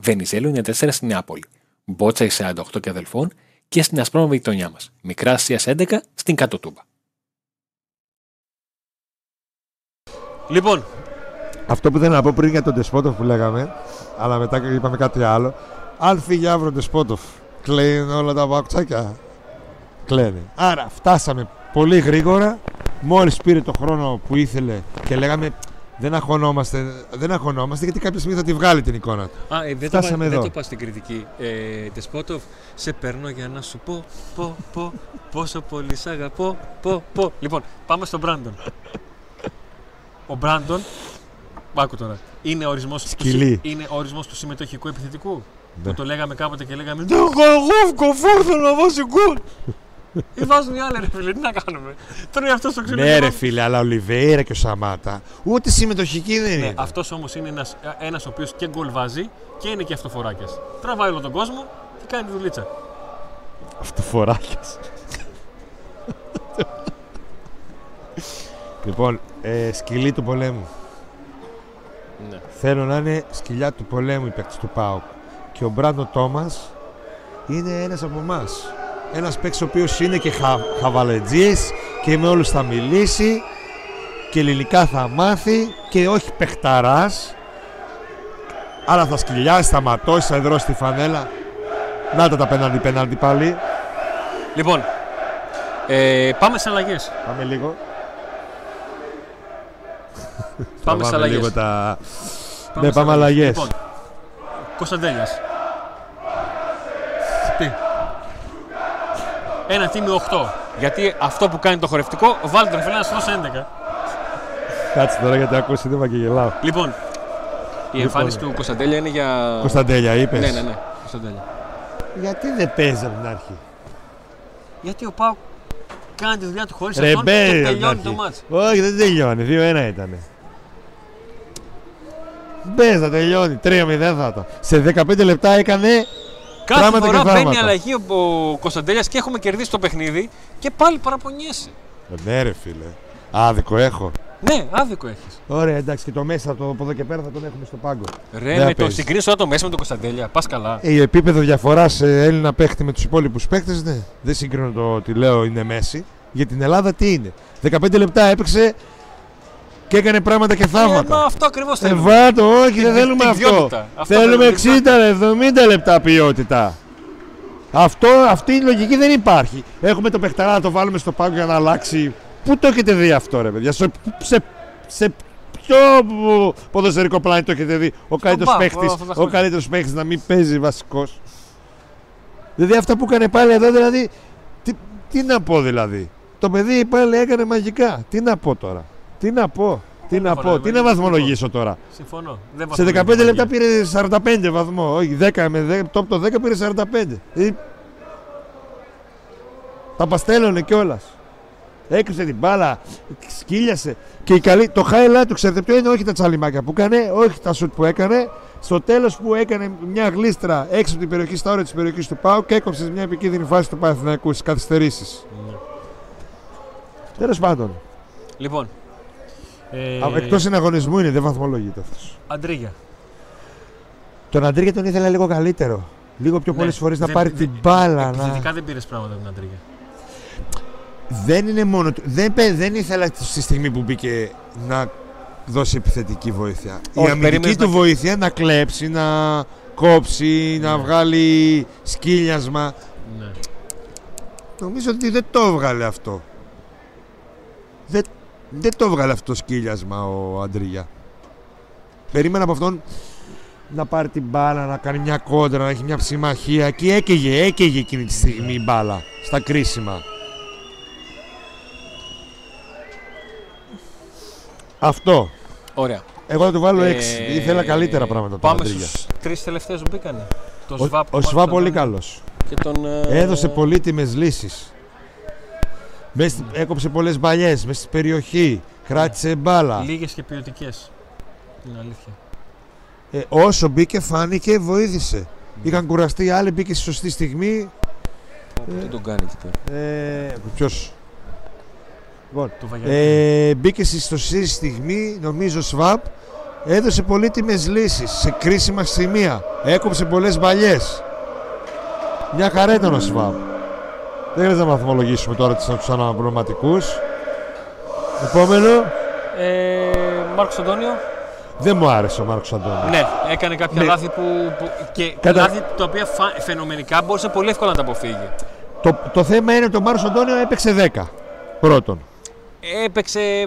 Βενιζέλο 94 στην Νεάπολη. Μπότσα 48 και αδελφών και στην Ασπρόμαυρη γειτονιά μας. Μικρά Ασία 11 στην Κάτω Τούμπα. Λοιπόν, Αυτό που ήθελα να πω πριν για τον Τεσπότοφ που λέγαμε, αλλά μετά είπαμε κάτι άλλο. Αν φύγει αύριο ο Τεσπότοφ, κλείνουν όλα τα παπουτσάκια. Κλαίνει. Άρα φτάσαμε πολύ γρήγορα. Μόλις πήρε το χρόνο που ήθελε και λέγαμε δεν αγχωνόμαστε, δεν αγχωνόμαστε γιατί κάποια στιγμή θα τη βγάλει την εικόνα του. Α, ε, δεν, το Φτάσαμε πα, δεν εδώ. το πας στην κριτική. Ε, Τεσπότοφ, σε παίρνω για να σου πω, πω, πω, πόσο πολύ σ' αγαπώ, πω, πω. Λοιπόν, πάμε στον Μπράντον. Ο Μπράντον, άκου τώρα, είναι ορισμός, του, Σκυλί. συ- είναι ορισμός του συμμετοχικού επιθετικού; Ναι. Που το λέγαμε κάποτε και λέγαμε Δεν έχω εγώ κοφόρ, θέλω να βάζει γκολ. Ή βάζουν οι άλλοι, ρε φίλε, τι να κάνουμε. Τώρα αυτός το ξέρω. Ναι, ρε φίλε, αλλά ο Λιβέιρα και ο Σαμάτα ούτε συμμετοχική δεν Ναι, είναι. αυτός όμως είναι ένας ένας ο οποίος και γκολ βάζει και είναι και αυτοφοράκια. Τραβάει όλο τον κόσμο και κάνει τη δουλίτσα. Αυτοφοράκια. λοιπόν, ε, σκυλή του πολέμου. Ναι. Θέλω να είναι σκυλιά του πολέμου οι παίκτες του ΠΑΟΚ. Και ο Μπράντο Τόμας είναι ένας από εμάς. Ένας παίκτης ο οποίος είναι και χα, χαβαλετζής και με όλους θα μιλήσει και ελληνικά θα μάθει και όχι παιχταράς αλλά θα σκυλιάσει, θα ματώσει, θα εδρώσει τη φανέλα. Να τα τα πέναντι πέναντι πάλι. Λοιπόν, ε, πάμε σε αλλαγές. Πάμε λίγο. Πάμε σε Τραβάμε αλλαγές. λίγο τα... ναι, πάμε αλλαγές. Λοιπόν, Κωνσταντέλιας. Τι; Ένα τίμιο 8. Γιατί αυτό που κάνει το χορευτικό, βάλτε τον φίλο να σου δώσει 11. Κάτσε τώρα γιατί ακούω σύνδεμα και γελάω. Λοιπόν, η εμφάνιση του Κωνσταντέλια είναι για. Κωνσταντέλια είπες. Ναι, ναι, ναι. Κωνσταντέλια. Γιατί δεν παίζει από την αρχή; Γιατί ο Πάου κάνει τη δουλειά του χωρίς Ρε αυτόν και μπέλ, τελειώνει από το την μάτς. αρχή. Όχι δεν τελειώνει, 2-1 ήταν. Μπες θα τελειώνει, 3-0 θα ήταν. Σε 15 λεπτά έκανε Κάθε Πράγματα φορά και μπαίνει θαύματα. αλλαγή ο, ο Κωνσταντέλιας και έχουμε κερδίσει το παιχνίδι και πάλι παραπονιέσαι. Ναι ρε φίλε, άδικο έχω. Ναι, άδικο έχεις. Ωραία εντάξει και το μέσα από από εδώ και πέρα θα τον έχουμε στο πάγκο. Ρε, Δεν με το παίζεις. συγκρίνεις τώρα το μέσα με τον Κωνσταντέλια. Πας καλά. Ε, η επίπεδο διαφοράς σε Έλληνα παίχτη με τους υπόλοιπους παίχτες, ναι. Δεν συγκρίνω το ότι λέω είναι Μέση. Για την Ελλάδα τι είναι. 15 λεπτά έπαιξε και έκανε πράγματα και Ε, μα θαύματα. αυτό ακριβώς Ε, θέλουμε. βάτο, όχι, Την- δεν θέλουμε την αυτό. ποιότητα. Αυτό θέλουμε θέλουμε, 60-70 λεπτά ποιότητα. Αυτό, αυτή η λογική δεν υπάρχει. Έχουμε το παιχταρά να το βάλουμε στο πάγκο για να αλλάξει. Πού το έχετε δει αυτό, ρε παιδιά, σε, σε, σε ποιο ποδοσφαιρικό πλάνη το έχετε δει; Ο καλύτερος ΠΑΟΚ, παίχτης, όλα αυτά τα ο χρόνια. καλύτερος παίχτης να μην παίζει βασικός. Δηλαδή αυτά που έκανε πάλι εδώ, δηλαδή. Τι, τι να πω δηλαδή; Το παιδί πάλι έκανε μαγικά. Τι να πω τώρα; Τι να πω. Τι να Συμφωνώ, πω. Τι δεν- να βαθμολογήσω τώρα; Συμφωνώ. Δεν Σε βαθμολογεί 15 τη λεπτά μαγεία. πήρε 45 βαθμό. Όχι, 10 με 10, top το 10 πήρε 45. Ε, τα παστέλωνε κιόλας. Έκρυψε την μπάλα, σκύλιασε. Και η καλή, το highlight του ξέρετε ποιο είναι, όχι τα τσαλιμάκια που έκανε, όχι τα σουτ που έκανε. Στο τέλος που έκανε μια γλίστρα έξω από την περιοχή, στα όρια της περιοχής του Πάου και έκοψες μια επικίνδυνη φάση του Παναθηναϊκού στις καθυστερήσεις. Ναι. Τέλος πάντων. Λοιπόν. Ε, Εκτός συναγωνισμού είναι, δεν βαθμολογείται αυτός. Αντρίγια. Τον Αντρίγια τον ήθελα λίγο καλύτερο. Λίγο πιο πολλές Ναι, φορές να δεν- πάρει δεν- την μπάλα. Να... Επιθετικά δεν πήρες πράγματα από την Αντρίγια. Δεν είναι μόνο του. Δεν, πε- δεν ήθελα στη στιγμή που μπήκε να δώσει επιθετική βοήθεια. Όχι, Η αμυντική περίμενες του να- βοήθεια να κλέψει, να κόψει, να Ναι. βγάλει σκύλιασμα. Ναι. Νομίζω ότι δεν το έβγαλε αυτό. Δεν, δεν το έβγαλε αυτός το σκύλιασμα ο Αντρίγια. Περίμενα από αυτόν να πάρει την μπάλα, να κάνει μια κόντρα, να έχει μια ψημαχία. Εκεί έκαιγε, έκαιγε εκείνη τη στιγμή η μπάλα στα κρίσιμα. Αυτό. Ωραία. Εγώ θα του βάλω 6. Ε, Ήθελα καλύτερα πράγματα από τον Πάμε Αντρίγια. στους τρεις τελευταίους που μπήκανε. Το Ο, Σβάπ, ο Σβά πολύ καλός. Και τον, ε, Έδωσε πολύτιμες λύσεις. Μες, στην- έκοψε πολλές μπαλιές μέσα στην περιοχή. Κράτησε μπάλα. Λίγες και ποιοτικές. Είναι αλήθεια. Ε, όσο μπήκε φάνηκε βοήθησε. Είχαν κουραστεί οι άλλοι, μπήκε στη σωστή στιγμή. Τι τον κάνει εκεί τώρα. Ε, ποιος; Λοιπόν, Το Βαγιανίδη. ε, μπήκε στη σωστή στιγμή, νομίζω Σβάπ. Έδωσε πολύτιμες λύσεις σε κρίσιμα σημεία. Έκοψε πολλές μπαλιές. Μια χαρά ήταν ο Σβάπ. Δεν χρειάζεται να βαθμολογήσουμε τώρα τους τους αναπληρωματικούς. Επόμενο. Ε, Μάρκος Αντώνιο. Δεν μου άρεσε ο Μάρκος Αντώνης. Ναι, έκανε κάποια Ναι. λάθη που, που- και Κατα- λάθη τα οποία φα- φαινομενικά μπορούσε πολύ εύκολα να τα αποφύγει. Το, το θέμα είναι ότι ο Μάρκος Αντώνιο έπαιξε 10. Πρώτον. Έπαιξε. ε,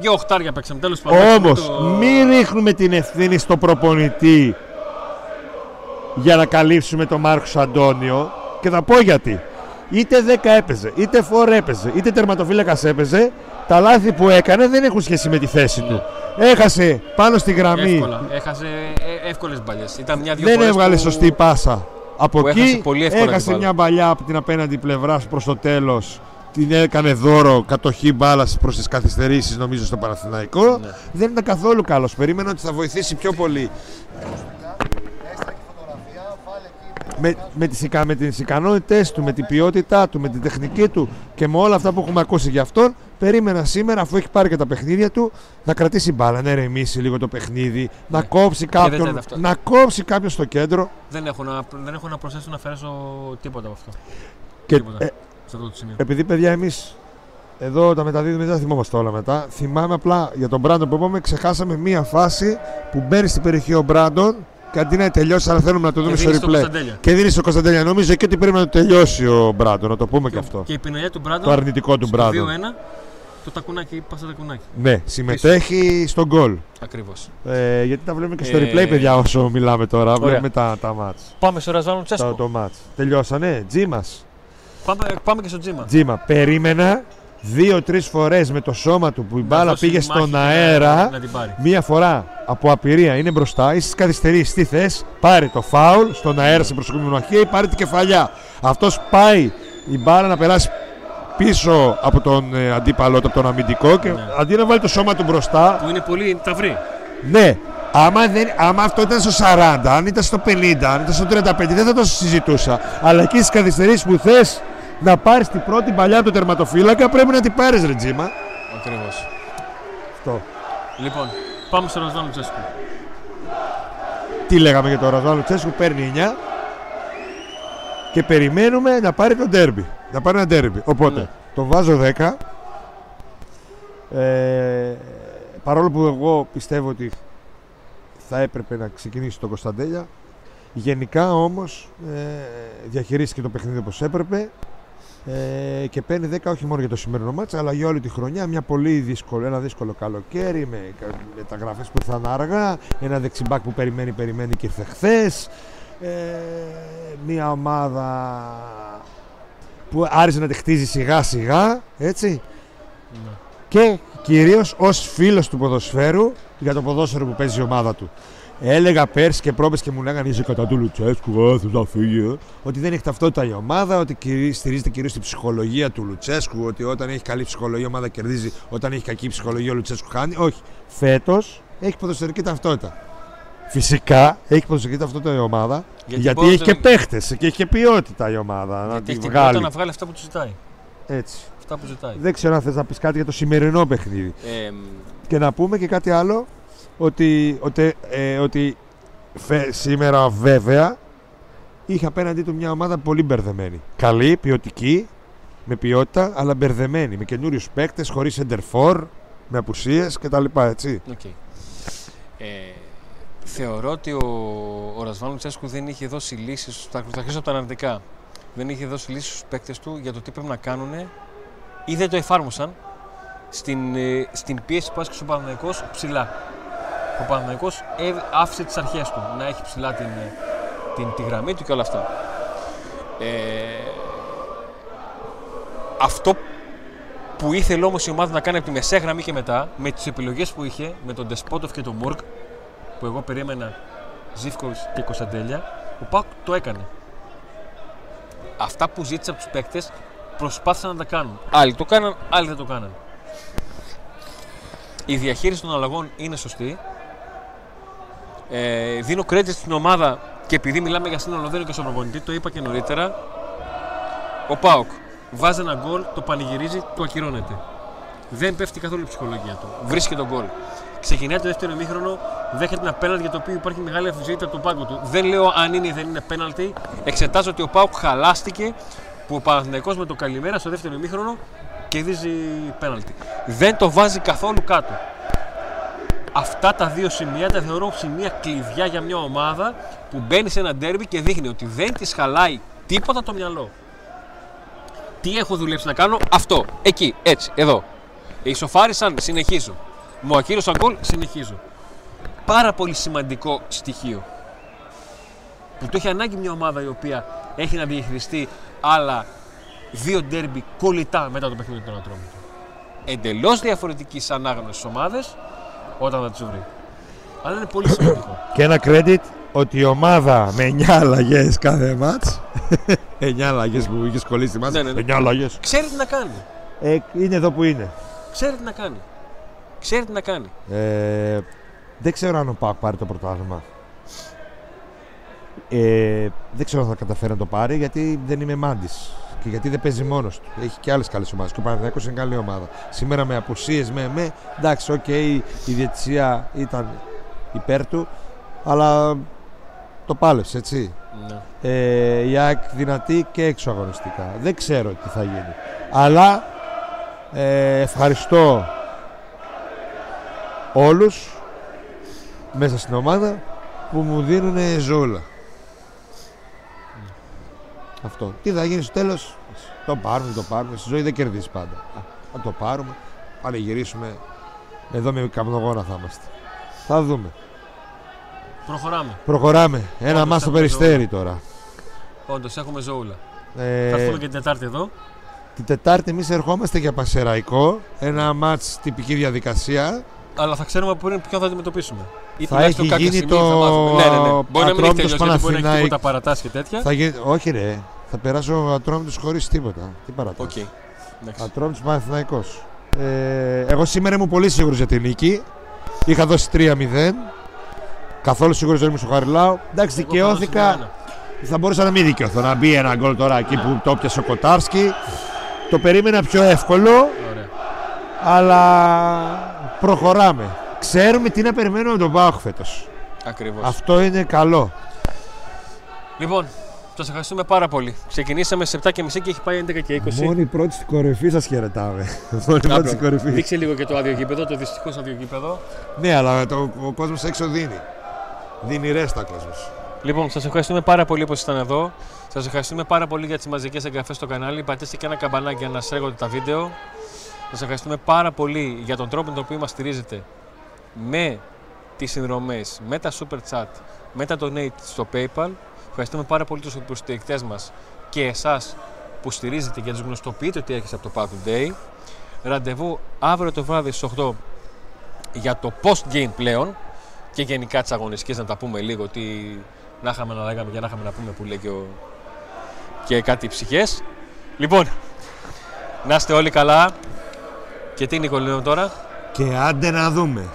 Δύο οχτάρια παίξαμε τέλος πάντων. Όμως, Το- μην ρίχνουμε την ευθύνη στο προπονητή για να καλύψουμε τον Μάρκος Αντώνιο και θα πω γιατί. Είτε 10 έπαιζε, είτε φόρ έπαιζε, είτε τερματοφύλακας έπαιζε, τα λάθη που έκανε δεν έχουν σχέση με τη θέση του. Έχασε πάνω στη γραμμή, Εύκολα. Έχασε εύκολες μπαλιές. Ήταν μια-δύο δεν φορές έβγαλε που... σωστή πάσα Από Που εκεί έχασε πολύ εύκολα την έχασε μπάλα. μια παλιά από την απέναντι πλευράς προς το τέλος. Την έκανε δώρο κατοχή μπάλας προς τις καθυστερήσεις, νομίζω, στο Παναθηναϊκό. Ναι. Δεν ήταν καθόλου καλός. Περίμενα ότι θα βοηθήσει πιο πολύ. Με, με, τις, ικα- με τις ικανότητες του, με την ποιότητά του, με την τεχνική του και με όλα αυτά που έχουμε ακούσει για αυτόν, περίμενα σήμερα, αφού έχει πάρει και τα παιχνίδια του, να κρατήσει μπάλα, να ερεμήσει λίγο το παιχνίδι, να Ναι. κόψει δεν κάποιον, ήταν αυτό. να κόψει κάποιον στο κέντρο. Δεν έχω, να, δεν έχω να προσθέσω να αφαιρέσω τίποτα από αυτό. Και, Τίποτα. ε, Σε αυτό το σημείο. επειδή παιδιά εμείς εδώ τα μεταδίδουμε, δεν τα θυμόμαστε όλα μετά. Θυμάμαι απλά για τον Μπράντον που είπαμε, ξεχάσαμε μία φάση που μπαίνει στην περιοχή ο Μπράντον και αντί να τελειώσει, αλλά θέλουμε να το δούμε Και στο δίνεις στον replay. Κωνσταντέλια. Και δίνεις στο Κωνσταντέλια. Νομίζω εκεί ότι πρέπει να το τελειώσει ο Μπράντον, να το πούμε και αυτό. Και η πινελιά του Μπράντον. Το αρνητικό του στο Μπράντον. 2-1, το τακουνάκι, πα στο τακουνάκι. Ναι, συμμετέχει στον γκολ. Ακριβώς. Ε, γιατί τα βλέπουμε και στο Ε, replay, παιδιά, όσο μιλάμε τώρα. ωραία. Βλέπουμε τα, τα μάτς. Πάμε στο Ρασβάνο Το, Τσέσκο. το μάτς. Τελειώσανε. Τζίμας. Πάμε, πάμε και στο τζίμα. Τζίμα. Περίμενα δύο-τρεις φορές με το σώμα του που η Να μπάλα δώσει πήγε μάχη στον και να- αέρα. Να την πάρει. Μία φορά από απειρία είναι μπροστά, είσαι καθυστερήσει. Τι θε, πάρε το φάουλ στον αέρα στην προσωπική μοναχία ή πάρε την κεφαλιά. Αυτός πάει η μπάλα να περάσει πίσω από τον ε, αντίπαλό του, από τον αμυντικό και Ναι. αντί να βάλει το σώμα του μπροστά, Που είναι πολύ ταυρί. ναι. Άμα, δεν, άμα αυτό ήταν στο 40, αν ήταν στο 50, αν ήταν στο 35, δεν θα το συζητούσα. Αλλά εκεί στις καθυστερήσεις που θες να πάρεις την πρώτη παλιά από το τερματοφύλακα, πρέπει να την πάρεις, Ρετζίμα. Ακριβώς. Αυτό. Λοιπόν, πάμε στο Ροσβάνο Τσέσκου. Τι λέγαμε για το Ραζάλο Τσέσκου, παίρνει 9 και περιμένουμε να πάρει το ντέρμπι. Να πάρει ένα ντέρμπι. Οπότε Ναι. τον βάζω 10. Ε, παρόλο που εγώ πιστεύω ότι θα έπρεπε να ξεκινήσει το Κωνσταντέλια. Γενικά όμως ε, διαχειρίστηκε το παιχνίδι όπως έπρεπε ε, και παίρνει 10 όχι μόνο για το σημερινό μάτσα αλλά για όλη τη χρονιά μια πολύ δύσκολο, ένα δύσκολο καλοκαίρι με μεταγραφές που ήρθαν αργά ένα δεξιμπάκ που περιμένει περιμένει και ήρθε χθες ε, μια ομάδα που άρχισε να τη χτίζει σιγά σιγά έτσι Ναι. και κυρίως ως φίλος του ποδοσφαίρου για το ποδόσφαιρο που παίζει η ομάδα του. Έλεγα πέρσι και πρόπες και μου λέγανε είσαι κατά του Λουτσέσκου, ε, θες να φύγει, ε». ότι δεν έχει ταυτότητα η ομάδα, ότι κυρί- στηρίζεται κυρίως στη ψυχολογία του Λουτσέσκου, ότι όταν έχει καλή ψυχολογία η ομάδα κερδίζει, όταν έχει κακή ψυχολογία ο Λουτσέσκου χάνει. Όχι. Φέτος έχει ποδοσφαιρική ταυτότητα. Φυσικά έχει ποδοσφαιρική ταυτότητα η ομάδα, Γιατί γιατί, μπορεί έχει να- και παίχτες και έχει και ποιότητα η ομάδα. να Γιατί τη έχει την ποιότητα βγάλει. να βγάλει αυτά που τους ζητάει. Έτσι. Αυτά που ζητάει. Δεν ξέρω αν θες να πεις κάτι για το σημερινό παιχνίδι. Ε, μ, Και να πούμε και κάτι άλλο, ότι, ότι, ε, ότι φε- σήμερα βέβαια είχε απέναντί του μια ομάδα πολύ μπερδεμένη. Καλή, ποιοτική, με ποιότητα, αλλά μπερδεμένη. Με καινούριους παίκτες, χωρίς εντερφόρ, με απουσίες κτλ. Έτσι. Οκ. Ε, θεωρώ ότι ο, ο Ραζβάν Λουτσέσκου δεν είχε δώσει λύσεις. Θα, θα αρχίσω από τα αρνητικά. Δεν είχε δώσει λύσεις στους παίκτες του για το τι πρέπει να κάνουν ή δεν το εφάρμοσαν στην, ε, στην πίεση που άσκησε ο Παναθηναϊκός ψηλά. Ο Παναθηναϊκός ε, άφησε τις αρχές του να έχει ψηλά την, ε, την, τη γραμμή του και όλα αυτά. Ε, αυτό που ήθελε όμως η ομάδα να κάνει από τη μεσαία γραμμή και μετά, με τις επιλογές που είχε, με τον Ντεσπότοφ και τον Μουρκ, που εγώ περίμενα Ζήφκοβιτς και Κωνσταντέλια, ο Πάκ το έκανε. Αυτά που ζήτησε από τους παίκτες προσπάθησαν να τα κάνουν. Άλλοι το κάναν, άλλοι δεν το κάναν. Η διαχείριση των αλλαγών είναι σωστή. Ε, δίνω credit στην ομάδα και επειδή μιλάμε για σύνολο δεν είναι και στον προπονητή, το είπα και νωρίτερα. Ο Πάοκ βάζει ένα γκολ, το πανηγυρίζει, το ακυρώνεται. Δεν πέφτει καθόλου η ψυχολογία του. Βρίσκει τον γκολ. Ξεκινάει το δεύτερο ημίχρονο, δέχεται ένα πέναλτι για το οποίο υπάρχει μεγάλη αμφισβήτηση από τον πάγκο του. Δεν λέω αν είναι ή δεν είναι πέναλτι. Εξετάζω ότι ο Πάοκ χαλάστηκε που ο Παναθηναϊκός με το καλημέρα στο δεύτερο ημίχρονο κερδίζει πέναλτι. Δεν το βάζει καθόλου κάτω. Αυτά τα δύο σημεία τα θεωρώ σημεία κλειδιά για μια ομάδα που μπαίνει σε ένα ντέρμπι και δείχνει ότι δεν της χαλάει τίποτα το μυαλό. Τι έχω δουλέψει να κάνω, αυτό. Εκεί, έτσι, εδώ. Ισοφάρισαν, συνεχίζω. Μου ακύρωσαν γκολ, συνεχίζω. Πάρα πολύ σημαντικό στοιχείο. Που το έχει ανάγκη μια ομάδα η οποία έχει να διαχειριστεί άλλα δύο ντέρμπι κολλητά μετά το παιχνίδι των ατρόμων. Εντελώς διαφορετικής ανάγνωσης ομάδες όταν θα τις βρει. Αλλά είναι πολύ σημαντικό. Και ένα credit ότι η ομάδα με 9 αλλαγές κάθε μάτς 9 αλλαγές που είχες κολλήσει μάτς Ναι, ναι, ναι. 9 αλλαγές. Ξέρει τι να κάνει. Ε, είναι εδώ που είναι. Ξέρει τι να κάνει. Ξέρει τι να κάνει. Ε, δεν ξέρω αν ο Πάκ πάρει το πρωτάθλημα. Ε, δεν ξέρω αν θα καταφέρει να το πάρει γιατί δεν είμαι μάντης. Και γιατί δεν παίζει μόνος του. Έχει και άλλες καλές ομάδες. Και ο Παναθηναϊκός είναι καλή ομάδα. Σήμερα με απουσίες, με, με. Εντάξει, οκ, η διαιτησία ήταν υπέρ του. Αλλά το πάλεψε, έτσι. Ναι. Ε, η ΑΕΚ δυνατή και έξω αγωνιστικά. Δεν ξέρω τι θα γίνει. Αλλά ε, ευχαριστώ όλους μέσα στην ομάδα που μου δίνουν ζούλα. Αυτό. Τι θα γίνει στο τέλος, το πάρουμε, το πάρουμε. Στη ζωή δεν κερδίζει πάντα. Α, Θα το πάρουμε, πανηγυρίσουμε. Εδώ με καπνογόνα θα είμαστε. Θα δούμε. Προχωράμε. Προχωράμε. Ένα Όντως, μας στο έχουμε περιστέρι τώρα. Όντως έχουμε ζωούλα. Ε, Θα έρθουμε και την Τετάρτη εδώ. Την Τετάρτη εμείς ερχόμαστε για Πασεραϊκό. Ένα μάτς τυπική διαδικασία. Αλλά θα ξέρουμε πριν ποιον θα αντιμετωπίσουμε. Ή Θα τουλάχιστον έχει κάποια γίνει στιγμή θα το μάθουμε. Ναι, ναι, ναι. Μπορεί να μην έχει Ατρόμητος τελειώσει, γιατί μπορεί να έχει Παναθηναϊκ. τίποτα παρατάσει και τέτοια. Θα γίνει... Όχι ρε, θα περάσει ο Ατρόμητος χωρίς τίποτα. Τι παρατάς. Οκ. Εντάξει. Ατρόμητος Παναθηναϊκός. Ε, εγώ σήμερα ήμουν πολύ σίγουρος για την νίκη. Είχα δώσει 3-0. Καθόλου σίγουρος δεν ήμουν στο Χαριλάου. Εντάξει, Εγώ θα δώσω δικαιώθηκα. ένα. Θα μπορούσα να μην δικαιωθώ. Να μπει ένα γκολ τώρα εκεί που το 'πιασε ο Κοτάρσκι. Το περίμενα πιο εύκολο. Ωραία. αλλά προχωράμε. Ξέρουμε τι να περιμένουμε από τον ΠΑΟΚ φέτος. Ακριβώς. Αυτό είναι καλό. Λοιπόν, σα ευχαριστούμε πάρα πολύ. Ξεκινήσαμε σε 7.30 και έχει πάει 11 και 20. Μόνοι πρώτη στην κορυφή σας χαιρετάμε. Μόνοι πρώτη Άπλο. στην κορυφή. Δείξε λίγο και το άδειο γήπεδο, το δυστυχώς άδειο γήπεδο. Ναι, αλλά το, ο κόσμος έξω δίνει. Δίνει ρέστα κόσμος. Λοιπόν, σας ευχαριστούμε πάρα πολύ που ήσασταν εδώ. Σας ευχαριστούμε πάρα πολύ για τις μαζικές εγγραφές στο κανάλι. Πατήστε και ένα καμπανάκι για να στρέφονται τα βίντεο. Σας ευχαριστούμε πάρα πολύ για τον τρόπο με τον οποίο μας στηρίζετε με τις συνδρομές, με τα super chat, με τα donate στο PayPal. Ευχαριστούμε πάρα πολύ τους υποστηρικτές μας και εσάς που στηρίζετε και τους γνωστοποιείτε ότι έρχεσαι από το Pack Day. Ραντεβού αύριο το βράδυ στις 8 για το post-game πλέον και γενικά τις αγωνιστικές να τα πούμε λίγο τι να είχαμε να λέγαμε και να είχαμε να πούμε που λέει και, ο... και κάτι ψυχές. Λοιπόν, να είστε όλοι καλά. Και τι Νικολίνο τώρα; Και άντε να δούμε.